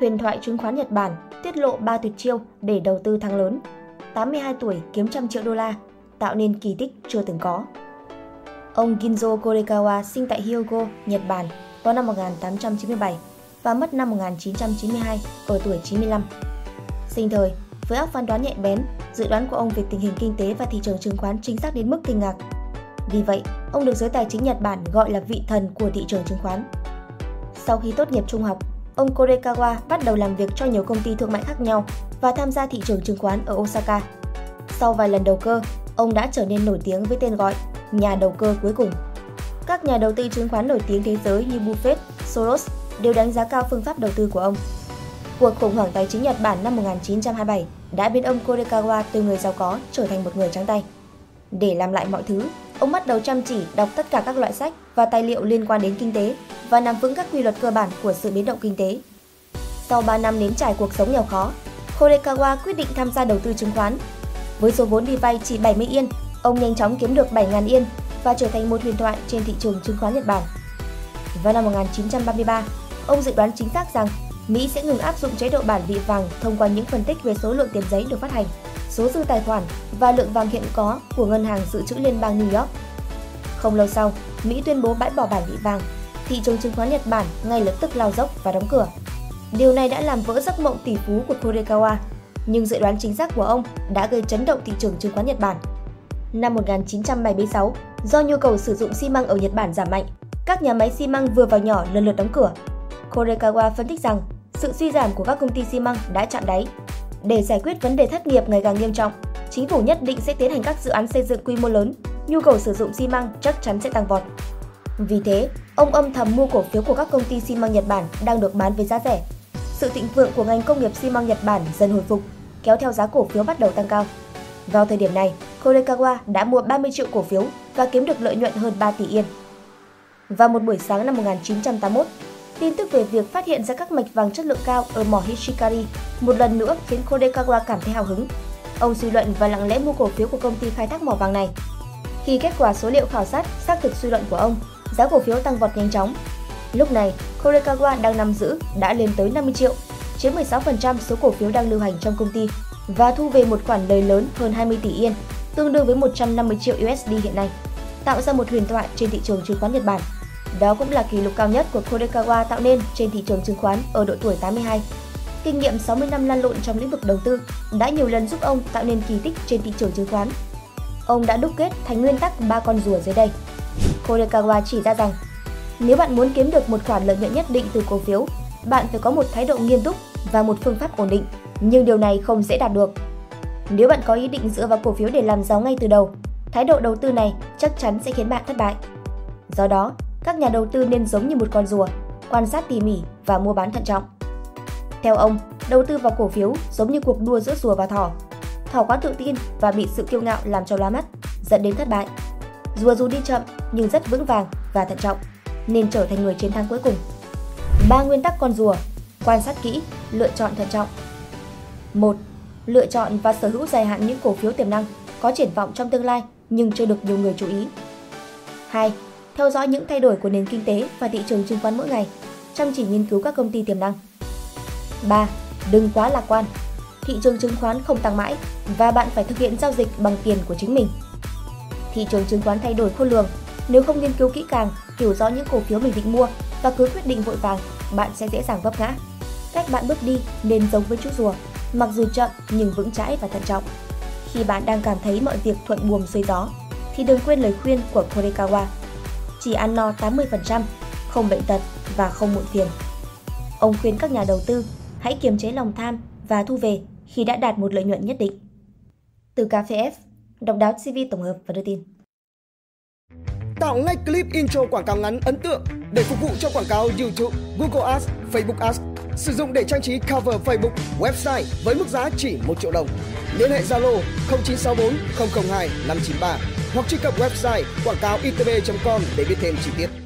huyền thoại chứng khoán Nhật Bản tiết lộ 3 tuyệt chiêu để đầu tư thắng lớn. 82 tuổi kiếm trăm triệu đô la, tạo nên kỳ tích chưa từng có. Ông Ginzo Korekawa sinh tại Hyogo, Nhật Bản vào năm 1897 và mất năm 1992 ở tuổi 95. Sinh thời, với óc phán đoán nhạy bén, dự đoán của ông về tình hình kinh tế và thị trường chứng khoán chính xác đến mức kinh ngạc. Vì vậy, ông được giới tài chính Nhật Bản gọi là vị thần của thị trường chứng khoán. Sau khi tốt nghiệp trung học, ông Korekawa bắt đầu làm việc cho nhiều công ty thương mại khác nhau và tham gia thị trường chứng khoán ở Osaka. Sau vài lần đầu cơ, ông đã trở nên nổi tiếng với tên gọi nhà đầu cơ cuối cùng. Các nhà đầu tư chứng khoán nổi tiếng thế giới như Buffett, Soros đều đánh giá cao phương pháp đầu tư của ông. Cuộc khủng hoảng tài chính Nhật Bản năm 1927 đã biến ông Korekawa từ người giàu có trở thành một người trắng tay. Để làm lại mọi thứ, ông bắt đầu chăm chỉ đọc tất cả các loại sách và tài liệu liên quan đến kinh tế và nắm vững các quy luật cơ bản của sự biến động kinh tế. Sau 3 năm nếm trải cuộc sống nghèo khó, Horekawa quyết định tham gia đầu tư chứng khoán. Với số vốn đi vay chỉ 70 yên, ông nhanh chóng kiếm được 7.000 yên và trở thành một huyền thoại trên thị trường chứng khoán Nhật Bản. Vào năm 1933, ông dự đoán chính xác rằng Mỹ sẽ ngừng áp dụng chế độ bản vị vàng thông qua những phân tích về số lượng tiền giấy được phát hành, số dư tài khoản và lượng vàng hiện có của ngân hàng dự trữ liên bang New York. Không lâu sau, Mỹ tuyên bố bãi bỏ bản vị vàng. Thị trường chứng khoán Nhật Bản ngay lập tức lao dốc và đóng cửa. Điều này đã làm vỡ giấc mộng tỷ phú của Korekawa, nhưng dự đoán chính xác của ông đã gây chấn động thị trường chứng khoán Nhật Bản. Năm 1976, do nhu cầu sử dụng xi măng ở Nhật Bản giảm mạnh, các nhà máy xi măng vừa và nhỏ lần lượt đóng cửa. Korekawa phân tích rằng sự suy giảm của các công ty xi măng đã chạm đáy. Để giải quyết vấn đề thất nghiệp ngày càng nghiêm trọng, chính phủ nhất định sẽ tiến hành các dự án xây dựng quy mô lớn, nhu cầu sử dụng xi măng chắc chắn sẽ tăng vọt. Vì thế, ông âm thầm mua cổ phiếu của các công ty xi măng Nhật Bản đang được bán với giá rẻ. Sự thịnh vượng của ngành công nghiệp xi măng Nhật Bản dần hồi phục, kéo theo giá cổ phiếu bắt đầu tăng cao. Vào thời điểm này, Kodekawa đã mua 30 triệu cổ phiếu và kiếm được lợi nhuận hơn 3 tỷ yên. Vào một buổi sáng năm 1981, tin tức về việc phát hiện ra các mạch vàng chất lượng cao ở mỏ Hishikari một lần nữa khiến Kodekawa cảm thấy hào hứng. Ông suy luận và lặng lẽ mua cổ phiếu của công ty khai thác mỏ vàng này. Khi kết quả số liệu khảo sát xác thực suy luận của ông, giá cổ phiếu tăng vọt nhanh chóng. Lúc này, Korekawa đang nắm giữ đã lên tới 50 triệu, chiếm 16% số cổ phiếu đang lưu hành trong công ty và thu về một khoản lời lớn hơn 20 tỷ yên, tương đương với 150 triệu USD hiện nay, tạo ra một huyền thoại trên thị trường chứng khoán Nhật Bản. Đó cũng là kỷ lục cao nhất của Kodekawa tạo nên trên thị trường chứng khoán ở độ tuổi 82. Kinh nghiệm 60 năm lăn lộn trong lĩnh vực đầu tư đã nhiều lần giúp ông tạo nên kỳ tích trên thị trường chứng khoán. Ông đã đúc kết thành nguyên tắc ba con rùa dưới đây. Kodakawa chỉ ra rằng, nếu bạn muốn kiếm được một khoản lợi nhuận nhất định từ cổ phiếu, bạn phải có một thái độ nghiêm túc và một phương pháp ổn định, nhưng điều này không dễ đạt được. Nếu bạn có ý định dựa vào cổ phiếu để làm giàu ngay từ đầu, thái độ đầu tư này chắc chắn sẽ khiến bạn thất bại. Do đó, các nhà đầu tư nên giống như một con rùa, quan sát tỉ mỉ và mua bán thận trọng. Theo ông, đầu tư vào cổ phiếu giống như cuộc đua giữa rùa và thỏ. Thỏ quá tự tin và bị sự kiêu ngạo làm cho loa mắt, dẫn đến thất bại. Rùa dù đi chậm nhưng rất vững vàng và thận trọng, nên trở thành người chiến thắng cuối cùng. Ba nguyên tắc con rùa: quan sát kỹ, lựa chọn thận trọng. 1. Lựa chọn và sở hữu dài hạn những cổ phiếu tiềm năng có triển vọng trong tương lai nhưng chưa được nhiều người chú ý. 2 theo dõi những thay đổi của nền kinh tế và thị trường chứng khoán mỗi ngày, chăm chỉ nghiên cứu các công ty tiềm năng. 3. Đừng quá lạc quan. Thị trường chứng khoán không tăng mãi và bạn phải thực hiện giao dịch bằng tiền của chính mình. Thị trường chứng khoán thay đổi khôn lường, nếu không nghiên cứu kỹ càng, hiểu rõ những cổ phiếu mình định mua và cứ quyết định vội vàng, bạn sẽ dễ dàng vấp ngã. Cách bạn bước đi nên giống với chú rùa, mặc dù chậm nhưng vững chãi và thận trọng. Khi bạn đang cảm thấy mọi việc thuận buồm xuôi gió, thì đừng quên lời khuyên của Korekawa chỉ ăn no 80%, không bệnh tật và không muộn phiền. Ông khuyên các nhà đầu tư hãy kiềm chế lòng tham và thu về khi đã đạt một lợi nhuận nhất định. Từ KFF F, độc đáo CV tổng hợp và đưa tin. Tạo ngay clip intro quảng cáo ngắn ấn tượng để phục vụ cho quảng cáo YouTube, Google Ads, Facebook Ads. Sử dụng để trang trí cover Facebook, website với mức giá chỉ 1 triệu đồng. Liên hệ Zalo 0964 002 593 hoặc truy cập website quảng cáo itb.com để biết thêm chi tiết.